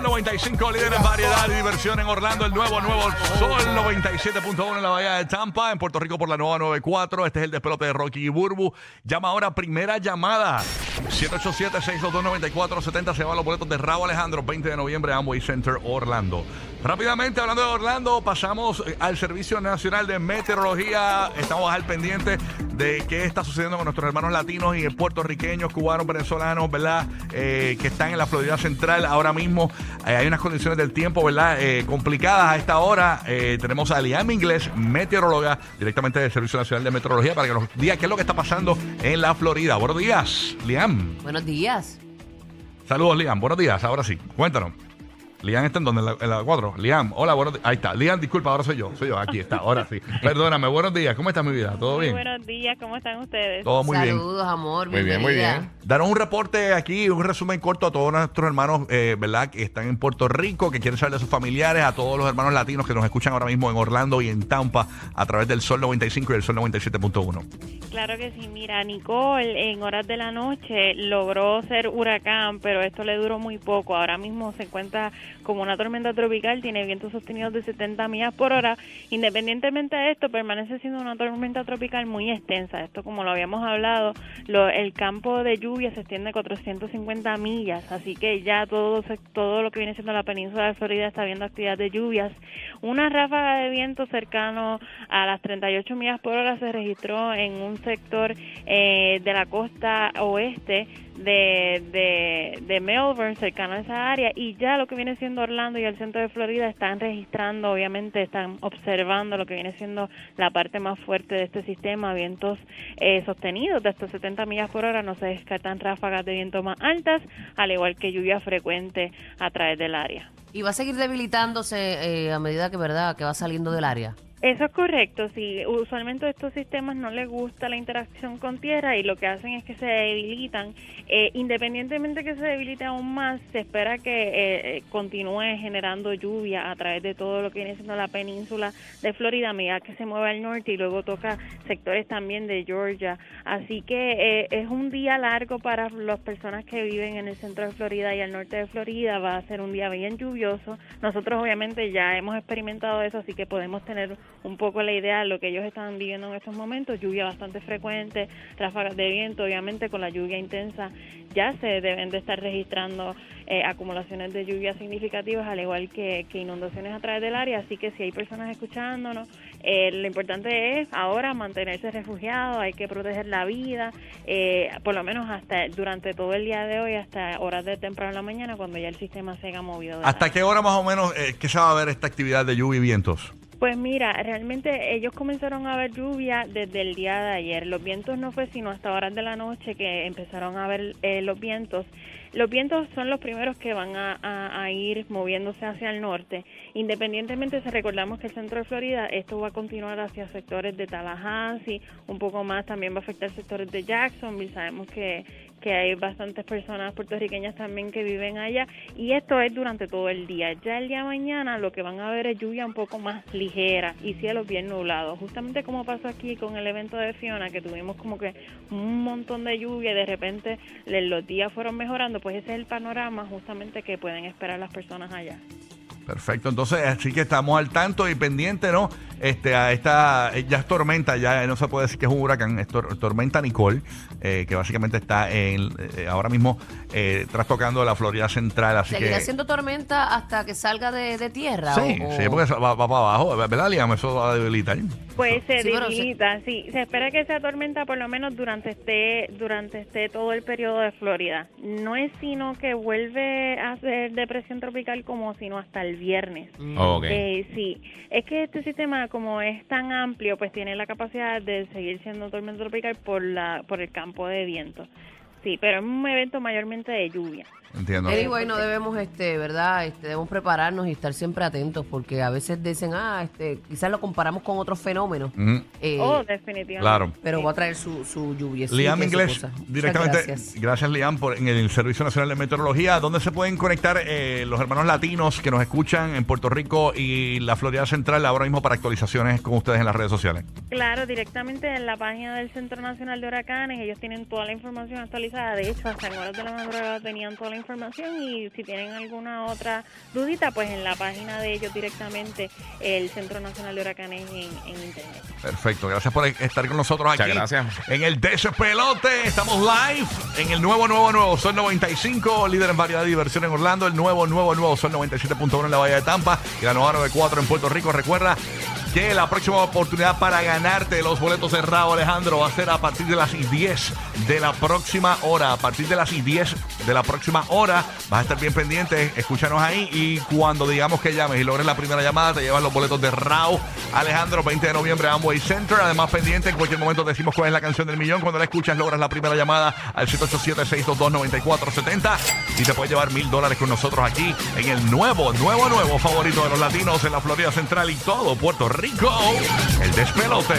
Sol 95, líder en variedad y diversión en Orlando. El nuevo, nuevo Sol 97.1 en la Bahía de Tampa. En Puerto Rico por la nueva 94. Este es el despelote de Rocky y Burbu. Llama ahora, primera llamada. 787-622-9470. Se van los boletos de Raúl Alejandro, 20 de noviembre, Amway Center, Orlando. Rápidamente, hablando de Orlando, pasamos eh, al Servicio Nacional de Meteorología. Estamos al pendiente de qué está sucediendo con nuestros hermanos latinos y puertorriqueños, cubanos, venezolanos, ¿verdad? Eh, que están en la Florida Central. Ahora mismo eh, hay unas condiciones del tiempo, ¿verdad? Eh, complicadas a esta hora. Tenemos a Liam Inglés, meteoróloga, directamente del Servicio Nacional de Meteorología, para que nos diga qué es lo que está pasando en la Florida. Buenos días, Liam. Buenos días. Saludos, Liam. Buenos días. Ahora sí, cuéntanos. Liam está en donde, en la 4. Liam, hola, buenos días. Ahí está. Liam, disculpa, ahora soy yo. Soy yo, aquí está, ahora sí. Perdóname, buenos días. ¿Cómo está mi vida? ¿Todo Muy bien? buenos días, ¿cómo están ustedes? Todo muy bien. Saludos, amor. Muy bien, muy bien. Danos un reporte aquí, un resumen corto a todos nuestros hermanos, eh, ¿verdad? Que están en Puerto Rico, que quieren saber de sus familiares, a todos los hermanos latinos que nos escuchan ahora mismo en Orlando y en Tampa a través del Sol 95 y el Sol 97.1. Claro que sí, mira, Nicole en horas de la noche logró ser huracán, pero esto le duró muy poco. Ahora mismo se encuentra como una tormenta tropical, tiene vientos sostenidos de 70 millas por hora. Independientemente de esto, permanece siendo una tormenta tropical muy extensa. Esto, como lo habíamos hablado, lo- el campo de lluvia se extiende 450 millas, así que ya todo, todo lo que viene siendo la península de Florida está viendo actividad de lluvias. Una ráfaga de viento cercano a las 38 millas por hora se registró en un sector eh, de la costa oeste de, de, de Melbourne, cercano a esa área, y ya lo que viene siendo Orlando y el centro de Florida están registrando, obviamente están observando lo que viene siendo la parte más fuerte de este sistema, vientos eh, sostenidos de hasta 70 millas por hora, no se descartan ráfagas de viento más altas, al igual que lluvia frecuente a través del área. Y va a seguir debilitándose eh, a medida que, ¿verdad? que va saliendo del área. Eso es correcto, sí. Usualmente estos sistemas no les gusta la interacción con tierra y lo que hacen es que se debilitan. Eh, independientemente que se debilite aún más, se espera que eh, eh, continúe generando lluvia a través de todo lo que viene siendo la península de Florida, a medida que se mueve al norte y luego toca sectores también de Georgia. Así que eh, es un día largo para las personas que viven en el centro de Florida y al norte de Florida. Va a ser un día bien lluvioso. Nosotros obviamente ya hemos experimentado eso, así que podemos tener un poco la idea de lo que ellos están viviendo en estos momentos. Lluvia bastante frecuente, ráfagas de viento, obviamente con la lluvia intensa ya se deben de estar registrando eh, acumulaciones de lluvia significativas, al igual que, que inundaciones a través del área. Así que si hay personas escuchándonos, eh, lo importante es ahora mantenerse refugiados, hay que proteger la vida, eh, por lo menos hasta durante todo el día de hoy, hasta horas de temprano en la mañana, cuando ya el sistema se haya movido. de ¿Hasta qué hora más o menos eh, que se va a ver esta actividad de lluvia y vientos? Pues mira, realmente ellos comenzaron a ver lluvia desde el día de ayer. Los vientos no fue sino hasta horas de la noche que empezaron a ver eh, los vientos. Los vientos son los primeros que van a, a- ir moviéndose hacia el norte. Independientemente, si recordamos que el centro de Florida, esto va a continuar hacia sectores de Tallahassee, un poco más también va a afectar sectores de Jacksonville. Sabemos que, que hay bastantes personas puertorriqueñas también que viven allá y esto es durante todo el día. Ya el día de mañana lo que van a ver es lluvia un poco más ligera y cielos bien nublados, justamente como pasó aquí con el evento de Fiona que tuvimos como que un montón de lluvia y de repente los días fueron mejorando, pues ese es el panorama justamente que pueden esperar las personas allá. Perfecto, entonces así que estamos al tanto y pendiente, ¿no? Este, a esta, eh, ya es tormenta, ya no se puede decir que es un huracán, es tor- tormenta Nicole, eh, que básicamente está en, eh, ahora mismo eh, trastocando la Florida Central, así ¿Seguirá que... siendo tormenta hasta que salga de, de tierra? Sí, o- sí, porque va, va para abajo, ¿verdad, Liam? Eso va a debilitar. Pues se Sí, pero se- debilita, sí. Se espera que sea tormenta por lo menos durante este, durante este todo el periodo de Florida. No es sino que vuelve a ser depresión tropical como sino hasta el viernes. Mm. Ok. Eh, sí, es que este sistema como es tan amplio, pues tiene la capacidad de seguir siendo tormenta tropical por la por el campo de viento. Sí, pero es un evento mayormente de lluvia. Entiendo. Anyway, no debemos, este, ¿verdad? Este, debemos prepararnos y estar siempre atentos porque a veces dicen, ah, este, quizás lo comparamos con otros fenómenos. Eh, oh, definitivamente. Claro. pero va a traer su, su lluvia. Liam Inglés, directamente. Gracias. Gracias, Liam, por en el Servicio Nacional de Meteorología. ¿Dónde se pueden conectar eh, los hermanos latinos que nos escuchan en Puerto Rico y la Florida Central ahora mismo para actualizaciones con ustedes en las redes sociales? Claro, directamente en la página del Centro Nacional de Huracanes, ellos tienen toda la información actualizada De hecho, hasta en horas de la madrugada tenían toda la información y si tienen alguna otra dudita, pues en la página de ellos directamente, el Centro Nacional de Huracanes en, en Internet. Perfecto, gracias por estar con nosotros aquí. Muchas gracias. En el Despelote, estamos live en el nuevo, nuevo, nuevo Sol 95, líder en variedad de diversión en Orlando, el nuevo, nuevo, nuevo Sol 97.1 en la Bahía de Tampa y la nueva 94 en Puerto Rico. Recuerda que la próxima oportunidad para ganarte los boletos de Raúl Alejandro va a ser a partir de las 10 de la próxima hora. A partir de las 10 de la próxima hora vas a estar bien pendiente, escúchanos ahí y cuando digamos que llames y logres la primera llamada te llevas los boletos de Raúl Alejandro 20 de noviembre Amway Center. Además pendiente, en cualquier momento decimos cuál es la canción del millón. Cuando la escuchas logras la primera llamada al 787-622-9470 y te puedes llevar mil dólares con nosotros aquí en el nuevo, nuevo, nuevo favorito de los latinos en la Florida Central y todo Puerto Rico, el despelote.